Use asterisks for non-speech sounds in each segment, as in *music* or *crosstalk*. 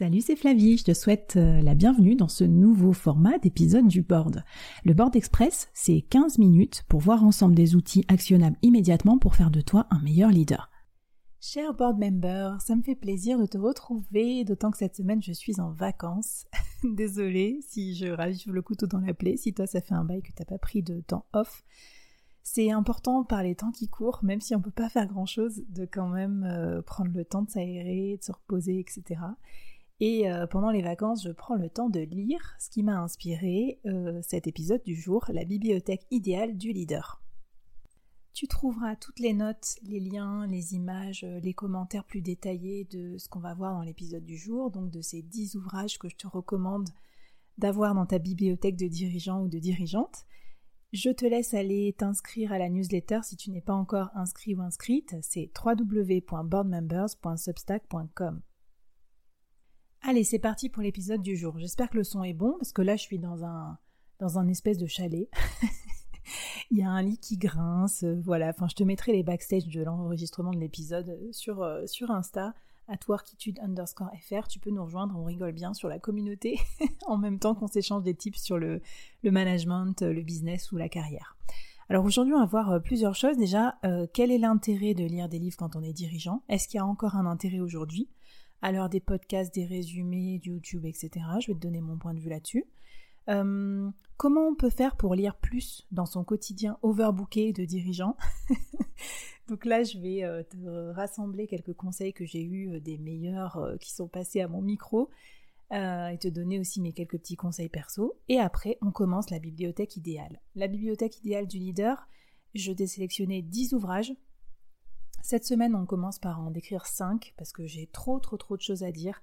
Salut, c'est Flavie, je te souhaite euh, la bienvenue dans ce nouveau format d'épisode du board. Le board express, c'est 15 minutes pour voir ensemble des outils actionnables immédiatement pour faire de toi un meilleur leader. Cher board member, ça me fait plaisir de te retrouver, d'autant que cette semaine je suis en vacances. *laughs* Désolée si je ravive le couteau dans la plaie, si toi ça fait un bail que t'as pas pris de temps off. C'est important par les temps qui courent, même si on peut pas faire grand chose, de quand même euh, prendre le temps de s'aérer, de se reposer, etc. Et euh, pendant les vacances, je prends le temps de lire ce qui m'a inspiré euh, cet épisode du jour, la bibliothèque idéale du leader. Tu trouveras toutes les notes, les liens, les images, euh, les commentaires plus détaillés de ce qu'on va voir dans l'épisode du jour, donc de ces 10 ouvrages que je te recommande d'avoir dans ta bibliothèque de dirigeants ou de dirigeantes. Je te laisse aller t'inscrire à la newsletter si tu n'es pas encore inscrit ou inscrite, c'est www.boardmembers.substack.com. Allez, c'est parti pour l'épisode du jour. J'espère que le son est bon parce que là, je suis dans un dans un espèce de chalet. *laughs* Il y a un lit qui grince, euh, voilà. Enfin, je te mettrai les backstage de l'enregistrement de l'épisode euh, sur euh, sur Insta fr. Tu peux nous rejoindre, on rigole bien sur la communauté *laughs* en même temps qu'on s'échange des tips sur le, le management, le business ou la carrière. Alors aujourd'hui, on va voir plusieurs choses. Déjà, quel est l'intérêt de lire des livres quand on est dirigeant? Est-ce qu'il y a encore un intérêt aujourd'hui? Alors des podcasts, des résumés, YouTube, etc. Je vais te donner mon point de vue là-dessus. Euh, comment on peut faire pour lire plus dans son quotidien overbooké de dirigeant Donc là, je vais euh, te rassembler quelques conseils que j'ai eus euh, des meilleurs qui sont passés à mon micro et te donner aussi mes quelques petits conseils perso. Et après, on commence la bibliothèque idéale. La bibliothèque idéale du leader, je t'ai sélectionné 10 ouvrages cette semaine, on commence par en décrire 5 parce que j'ai trop trop trop de choses à dire.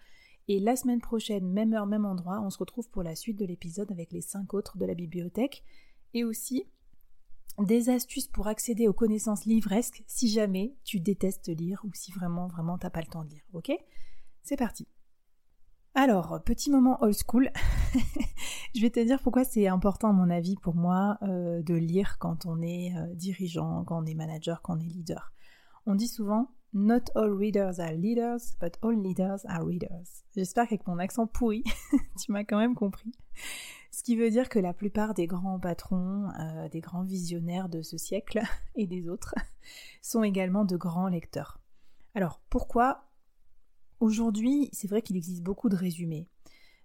Et la semaine prochaine, même heure, même endroit, on se retrouve pour la suite de l'épisode avec les 5 autres de la bibliothèque. Et aussi des astuces pour accéder aux connaissances livresques si jamais tu détestes lire ou si vraiment vraiment t'as pas le temps de lire. Ok? C'est parti. Alors, petit moment old school. *laughs* je vais te dire pourquoi c'est important, à mon avis, pour moi, euh, de lire quand on est euh, dirigeant, quand on est manager, quand on est leader. On dit souvent Not all readers are leaders, but all leaders are readers. J'espère qu'avec mon accent pourri, *laughs* tu m'as quand même compris. Ce qui veut dire que la plupart des grands patrons, euh, des grands visionnaires de ce siècle *laughs* et des autres, *laughs* sont également de grands lecteurs. Alors pourquoi Aujourd'hui, c'est vrai qu'il existe beaucoup de résumés,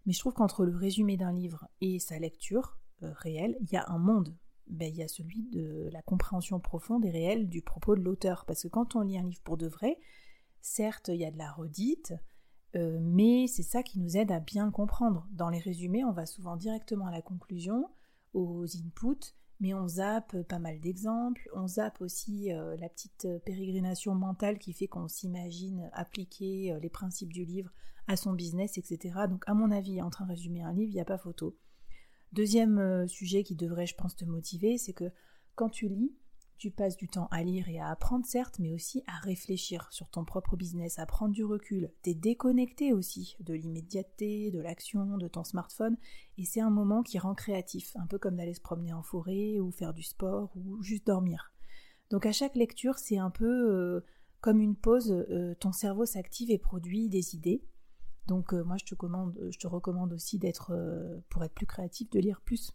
mais je trouve qu'entre le résumé d'un livre et sa lecture euh, réelle, il y a un monde ben, il y a celui de la compréhension profonde et réelle du propos de l'auteur. Parce que quand on lit un livre pour de vrai, certes, il y a de la redite, euh, mais c'est ça qui nous aide à bien le comprendre. Dans les résumés, on va souvent directement à la conclusion, aux inputs, mais on zappe pas mal d'exemples, on zappe aussi euh, la petite pérégrination mentale qui fait qu'on s'imagine appliquer euh, les principes du livre à son business, etc. Donc à mon avis, en train de résumer un livre, il n'y a pas photo. Deuxième euh, sujet qui devrait, je pense, te motiver, c'est que quand tu lis, tu passes du temps à lire et à apprendre, certes, mais aussi à réfléchir sur ton propre business, à prendre du recul. T'es déconnecté aussi de l'immédiateté, de l'action, de ton smartphone, et c'est un moment qui rend créatif, un peu comme d'aller se promener en forêt, ou faire du sport, ou juste dormir. Donc à chaque lecture, c'est un peu euh, comme une pause, euh, ton cerveau s'active et produit des idées, donc euh, moi je te, je te recommande aussi d'être, euh, pour être plus créatif, de lire plus.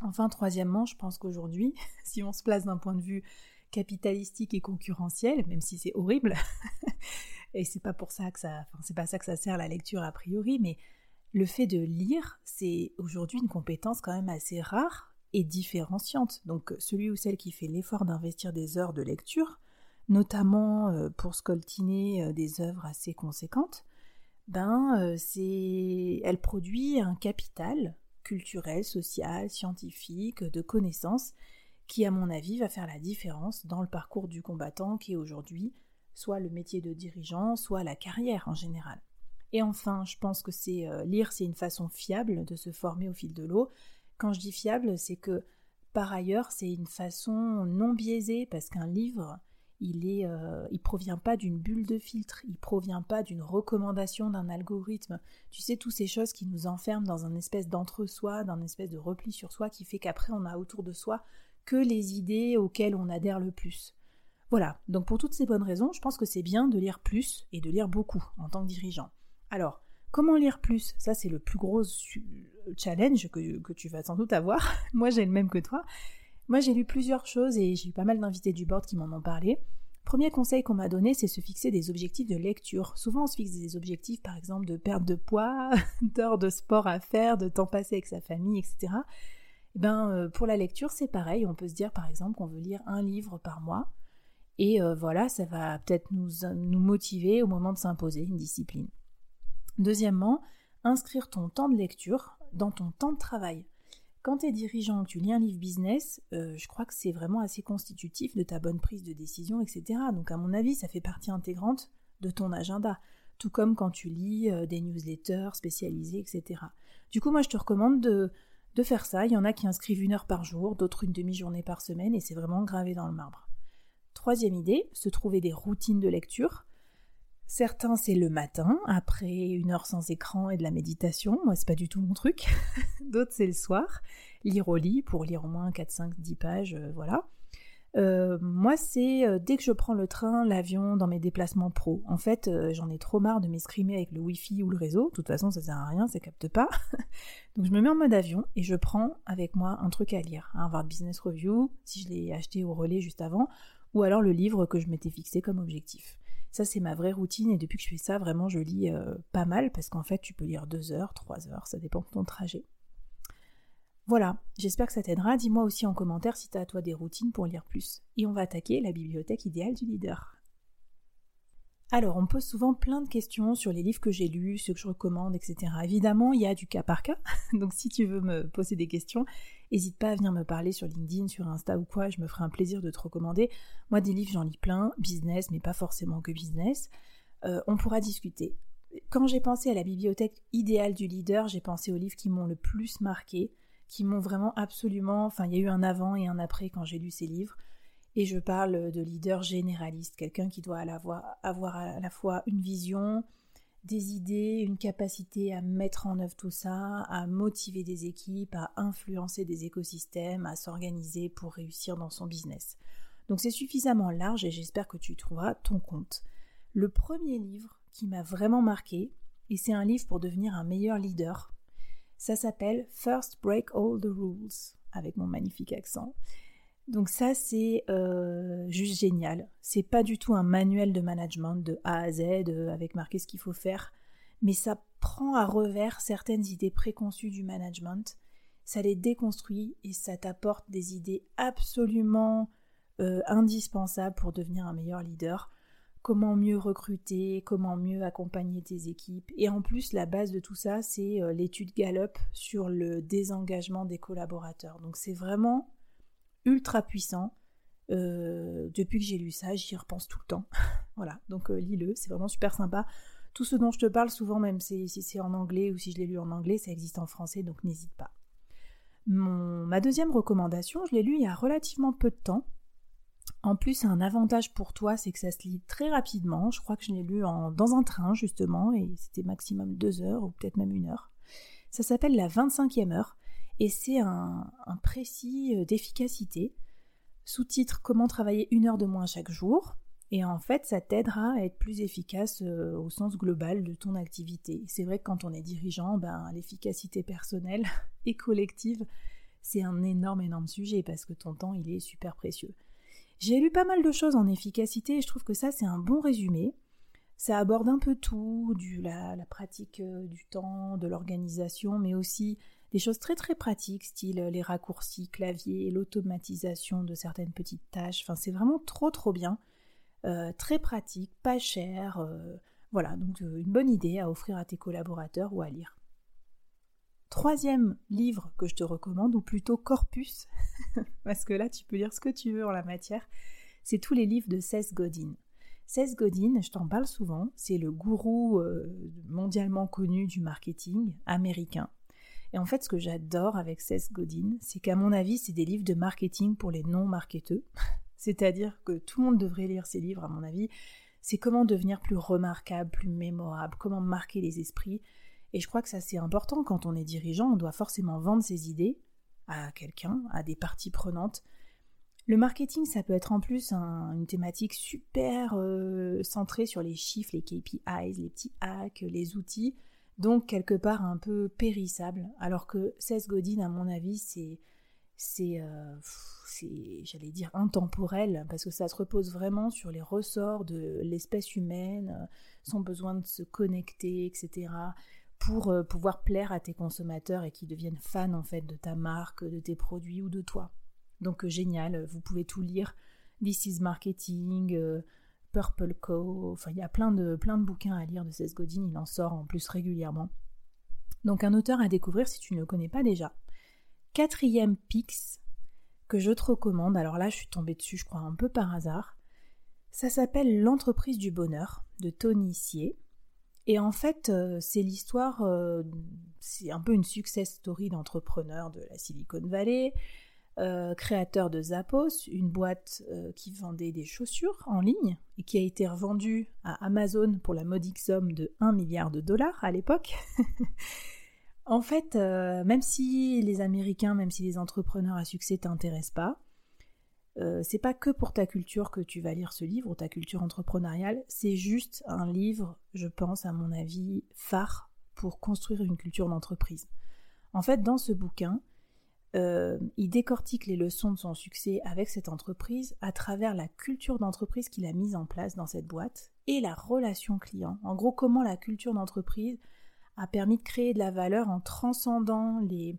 Enfin, troisièmement, je pense qu'aujourd'hui, *laughs* si on se place d'un point de vue capitalistique et concurrentiel, même si c'est horrible, *laughs* et c'est pas pour ça que ça, c'est pas ça que ça sert la lecture a priori, mais le fait de lire, c'est aujourd'hui une compétence quand même assez rare et différenciante. Donc celui ou celle qui fait l'effort d'investir des heures de lecture, notamment euh, pour scoltiner des œuvres assez conséquentes, ben euh, c'est elle produit un capital culturel, social, scientifique, de connaissances qui à mon avis va faire la différence dans le parcours du combattant qui est aujourd'hui soit le métier de dirigeant, soit la carrière en général. Et enfin, je pense que c'est euh, lire, c'est une façon fiable de se former au fil de l'eau. Quand je dis fiable, c'est que par ailleurs, c'est une façon non biaisée parce qu'un livre, il est, euh, il provient pas d'une bulle de filtre, il provient pas d'une recommandation d'un algorithme. Tu sais, toutes ces choses qui nous enferment dans un espèce d'entre-soi, d'un espèce de repli sur soi qui fait qu'après on a autour de soi que les idées auxquelles on adhère le plus. Voilà, donc pour toutes ces bonnes raisons, je pense que c'est bien de lire plus et de lire beaucoup en tant que dirigeant. Alors, Comment lire plus? Ça, c'est le plus gros challenge que tu vas sans doute avoir. *laughs* Moi, j'ai le même que toi. Moi, j'ai lu plusieurs choses et j'ai eu pas mal d'invités du board qui m'en ont parlé. Premier conseil qu'on m'a donné, c'est se fixer des objectifs de lecture. Souvent, on se fixe des objectifs, par exemple, de perte de poids, *laughs* d'heures de sport à faire, de temps passé avec sa famille, etc. Eh ben, euh, pour la lecture, c'est pareil. On peut se dire, par exemple, qu'on veut lire un livre par mois. Et euh, voilà, ça va peut-être nous, nous motiver au moment de s'imposer une discipline. Deuxièmement, inscrire ton temps de lecture dans ton temps de travail. Quand tu es dirigeant, tu lis un livre business, euh, je crois que c'est vraiment assez constitutif de ta bonne prise de décision, etc. Donc à mon avis, ça fait partie intégrante de ton agenda. Tout comme quand tu lis euh, des newsletters spécialisés, etc. Du coup, moi, je te recommande de, de faire ça. Il y en a qui inscrivent une heure par jour, d'autres une demi-journée par semaine, et c'est vraiment gravé dans le marbre. Troisième idée, se trouver des routines de lecture. Certains, c'est le matin, après une heure sans écran et de la méditation. Moi, c'est pas du tout mon truc. *laughs* D'autres, c'est le soir. Lire au lit pour lire au moins 4, 5, 10 pages, euh, voilà. Euh, moi, c'est euh, dès que je prends le train, l'avion, dans mes déplacements pro. En fait, j'en ai trop marre de m'escrimer avec le Wi-Fi ou le réseau. De toute façon, ça sert à rien, ça capte pas. *laughs* Donc, je me mets en mode avion et je prends avec moi un truc à lire. Un Harvard Business Review, si je l'ai acheté au relais juste avant, ou alors le livre que je m'étais fixé comme objectif. Ça, c'est ma vraie routine et depuis que je fais ça, vraiment, je lis euh, pas mal parce qu'en fait, tu peux lire deux heures, trois heures, ça dépend de ton trajet. Voilà, j'espère que ça t'aidera. Dis-moi aussi en commentaire si tu as à toi des routines pour lire plus. Et on va attaquer la bibliothèque idéale du leader. Alors, on me pose souvent plein de questions sur les livres que j'ai lus, ceux que je recommande, etc. Évidemment, il y a du cas par cas. *laughs* Donc, si tu veux me poser des questions, n'hésite pas à venir me parler sur LinkedIn, sur Insta ou quoi. Je me ferai un plaisir de te recommander. Moi, des livres, j'en lis plein, business, mais pas forcément que business. Euh, on pourra discuter. Quand j'ai pensé à la bibliothèque idéale du leader, j'ai pensé aux livres qui m'ont le plus marqué, qui m'ont vraiment absolument. Enfin, il y a eu un avant et un après quand j'ai lu ces livres. Et je parle de leader généraliste, quelqu'un qui doit avoir à la fois une vision, des idées, une capacité à mettre en œuvre tout ça, à motiver des équipes, à influencer des écosystèmes, à s'organiser pour réussir dans son business. Donc c'est suffisamment large et j'espère que tu trouveras ton compte. Le premier livre qui m'a vraiment marqué, et c'est un livre pour devenir un meilleur leader, ça s'appelle First Break All the Rules, avec mon magnifique accent. Donc ça c'est euh, juste génial. C'est pas du tout un manuel de management de A à Z euh, avec marqué ce qu'il faut faire, mais ça prend à revers certaines idées préconçues du management, ça les déconstruit et ça t'apporte des idées absolument euh, indispensables pour devenir un meilleur leader. Comment mieux recruter, comment mieux accompagner tes équipes. Et en plus, la base de tout ça, c'est l'étude Gallup sur le désengagement des collaborateurs. Donc c'est vraiment ultra puissant. Euh, depuis que j'ai lu ça, j'y repense tout le temps. *laughs* voilà, donc euh, lis-le, c'est vraiment super sympa. Tout ce dont je te parle souvent, même si c'est en anglais ou si je l'ai lu en anglais, ça existe en français, donc n'hésite pas. Mon, ma deuxième recommandation, je l'ai lu il y a relativement peu de temps. En plus, un avantage pour toi, c'est que ça se lit très rapidement. Je crois que je l'ai lu en, dans un train, justement, et c'était maximum deux heures ou peut-être même une heure. Ça s'appelle La 25e heure et c'est un, précis euh, d'efficacité. Sous-titre Comment travailler une heure de moins chaque jour. Et en fait, ça t'aidera à être plus efficace euh, au sens global de ton activité. C'est vrai que quand on est dirigeant, ben, l'efficacité personnelle *laughs* et collective, c'est un énorme, énorme sujet parce que ton temps, il est super précieux. J'ai lu pas mal de choses en efficacité et je trouve que ça, c'est un bon résumé. Ça aborde un peu tout, du, la, pratique euh, du temps, de l'organisation, mais aussi des choses très très pratiques, style les raccourcis clavier, l'automatisation de certaines petites tâches. Enfin, c'est vraiment trop trop bien. Euh, très pratique, pas cher. Euh, voilà, donc euh, une bonne idée à offrir à tes collaborateurs ou à lire. Troisième livre que je te recommande, ou plutôt corpus, *laughs* parce que là tu peux lire ce que tu veux en la matière, c'est tous les livres de Seth Godin. Seth Godin, je t'en parle souvent, c'est le gourou mondialement connu du marketing américain. Et en fait, ce que j'adore avec Seth Godin, c'est qu'à mon avis, c'est des livres de marketing pour les non-marketeux. *laughs* C'est-à-dire que tout le monde devrait lire ces livres, à mon avis. C'est comment devenir plus remarquable, plus mémorable, comment marquer les esprits. Et je crois que ça c'est important quand on est dirigeant, on doit forcément vendre ses idées à quelqu'un, à des parties prenantes. Le marketing, ça peut être en plus une thématique super euh, centrée sur les chiffres, les KPIs, les petits hacks, les outils donc quelque part un peu périssable, alors que Seth Godin, à mon avis, c'est c'est euh, j'allais dire intemporel parce que ça se repose vraiment sur les ressorts de l'espèce humaine, euh, son besoin de se connecter, etc. pour euh, pouvoir plaire à tes consommateurs et qu'ils deviennent fans en fait de ta marque, de tes produits ou de toi. Donc génial, vous pouvez tout lire. This is Marketing, Purple Co. Enfin, il y a plein de, plein de bouquins à lire de Seth Godin, il en sort en plus régulièrement. Donc un auteur à découvrir si tu ne le connais pas déjà. Quatrième Pix que je te recommande, alors là je suis tombée dessus je crois un peu par hasard, ça s'appelle L'entreprise du bonheur de Tony Sier. Et en fait, euh, c'est l'histoire, euh, c'est un peu une success story d'entrepreneurs de la Silicon Valley, euh, créateur de Zappos, une boîte euh, qui vendait des chaussures en ligne et qui a été revendue à Amazon pour la modique somme de 1 milliard de dollars à l'époque. *laughs* en fait, euh, même si les Américains, même si les entrepreneurs à succès t'intéressent pas, c'est pas que pour ta culture que tu vas lire ce livre ta culture entrepreneuriale, c'est juste un livre, je pense, à mon avis, phare pour construire une culture d'entreprise. En fait, dans ce bouquin, euh, il décortique les leçons de son succès avec cette entreprise à travers la culture d'entreprise qu'il a mise en place dans cette boîte et la relation client. En gros, comment la culture d'entreprise a permis de créer de la valeur en transcendant les,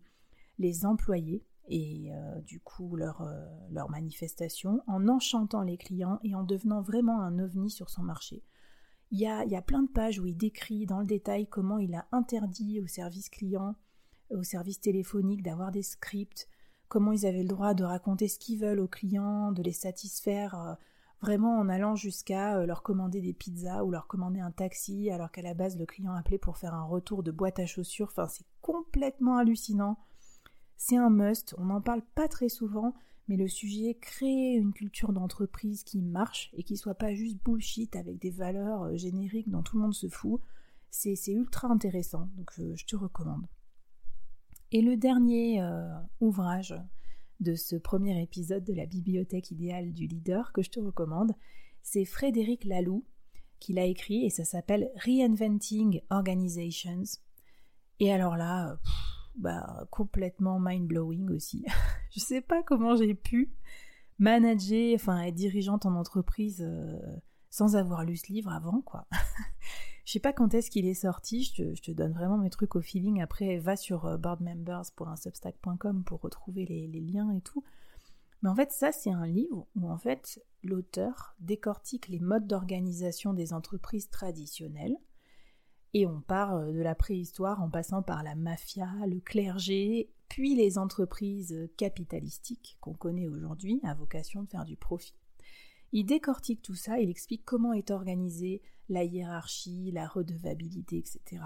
les employés et euh, du coup leur, euh, manifestation, en enchantant les clients et en devenant vraiment un ovni sur son marché. Il y, a, il y a plein de pages où il décrit dans le détail comment il a interdit aux services clients au service téléphonique d'avoir des scripts, comment ils avaient le droit de raconter ce qu'ils veulent aux clients, de les satisfaire euh, vraiment en allant jusqu'à euh, leur commander des pizzas ou leur commander un taxi alors qu'à la base le client appelait pour faire un retour de boîte à chaussures. Enfin, c'est complètement hallucinant. C'est un must, on n'en parle pas très souvent, mais le sujet créer une culture d'entreprise qui marche et qui soit pas juste bullshit avec des valeurs euh, génériques dont tout le monde se fout, c'est ultra intéressant, donc je te recommande. Et le dernier euh, ouvrage de ce premier épisode de la bibliothèque idéale du leader que je te recommande, c'est Frédéric Laloux qui l'a écrit et ça s'appelle Reinventing Organizations. Et alors là, bah, complètement mind-blowing aussi. *laughs* je sais pas comment j'ai pu manager, enfin être dirigeante en entreprise euh, sans avoir lu ce livre avant, quoi. *laughs* Je sais pas quand est-ce qu'il est sorti, je te, donne vraiment mes trucs au feeling. Après, va sur euh, boardmembers.substack.com pour retrouver les, liens et tout. Mais en fait, ça, c'est un livre où en fait l'auteur décortique les modes d'organisation des entreprises traditionnelles. Et on part euh, de la préhistoire en passant par la mafia, le clergé, puis les entreprises capitalistiques qu'on connaît aujourd'hui à vocation de faire du profit. Il décortique tout ça, il explique comment est organisée la hiérarchie, la redevabilité, etc.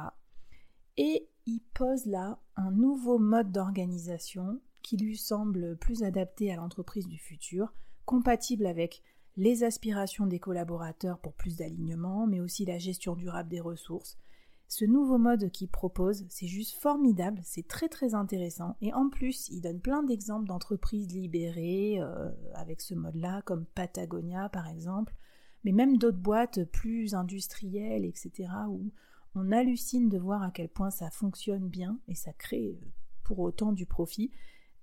Et il pose là un nouveau mode d'organisation qui lui semble plus adapté à l'entreprise du futur, compatible avec les aspirations des collaborateurs pour plus d'alignement, mais aussi la gestion durable des ressources, ce nouveau mode qu'il propose, c'est juste formidable, c'est très très intéressant. Et en plus, il donne plein d'exemples d'entreprises libérées euh, avec ce mode-là, comme Patagonia par exemple, mais même d'autres boîtes plus industrielles, etc., où on hallucine de voir à quel point ça fonctionne bien et ça crée euh, pour autant du profit,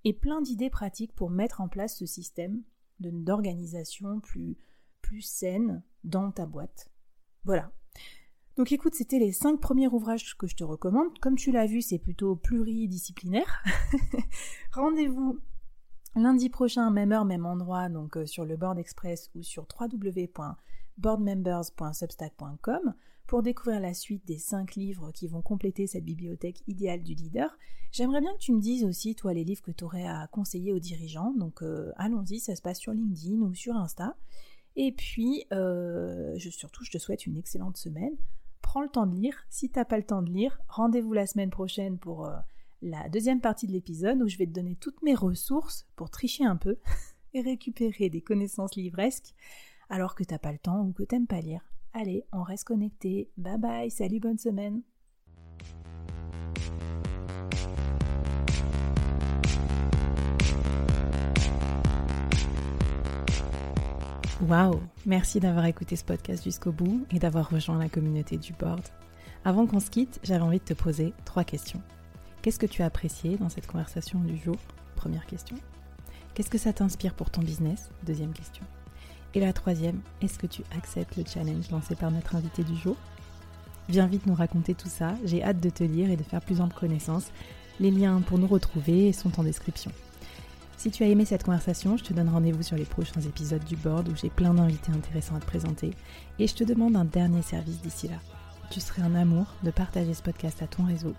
et plein d'idées pratiques pour mettre en place ce système d'organisation plus, plus saine dans ta boîte. Voilà, donc écoute, c'était les cinq premiers ouvrages que je te recommande. Comme tu l'as vu, c'est plutôt pluridisciplinaire. *laughs* Rendez-vous lundi prochain, même heure, même endroit, donc euh, sur le Board Express ou sur www.boardmembers.substack.com pour découvrir la suite des cinq livres qui vont compléter cette bibliothèque idéale du leader. J'aimerais bien que tu me dises aussi, toi, les livres que tu aurais à conseiller aux dirigeants. Donc euh, allons-y, ça se passe sur LinkedIn ou sur Insta. Et puis, euh, surtout, je te souhaite une excellente semaine prends le temps de lire. Si t'as pas le temps de lire, rendez-vous la semaine prochaine pour euh, la deuxième partie de l'épisode où je vais te donner toutes mes ressources pour tricher un peu *laughs* et récupérer des connaissances livresques alors que t'as pas le temps ou que t'aimes pas lire. Allez, on reste connecté. Bye bye, salut, bonne semaine. Waouh Merci d'avoir écouté ce podcast jusqu'au bout et d'avoir rejoint la communauté du board. Avant qu'on se quitte, j'avais envie de te poser trois questions. Qu'est-ce que tu as apprécié dans cette conversation du jour? Première question. Qu'est-ce que ça t'inspire pour ton business? Deuxième question. Et la troisième, est-ce que tu acceptes le challenge lancé par notre invité du jour? Viens vite nous raconter tout ça, j'ai hâte de te lire et de faire plus ample connaissance. Les liens pour nous retrouver sont en description. Si tu as aimé cette conversation, je te donne rendez-vous sur les prochains épisodes du board où j'ai plein d'invités intéressants à te présenter et je te demande un dernier service d'ici là. Tu serais un amour de partager ce podcast à ton réseau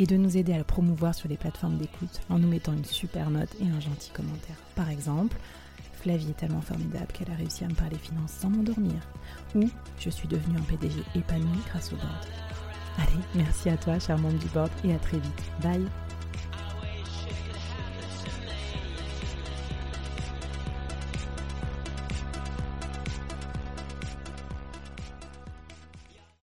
et de nous aider à le promouvoir sur les plateformes d'écoute en nous mettant une super note et un gentil commentaire. Par exemple, Flavie est tellement formidable qu'elle a réussi à me parler finances sans m'endormir. Ou je suis devenue un PDG épanoui grâce au board. Allez, merci à toi, charmante du board, et à très vite. Bye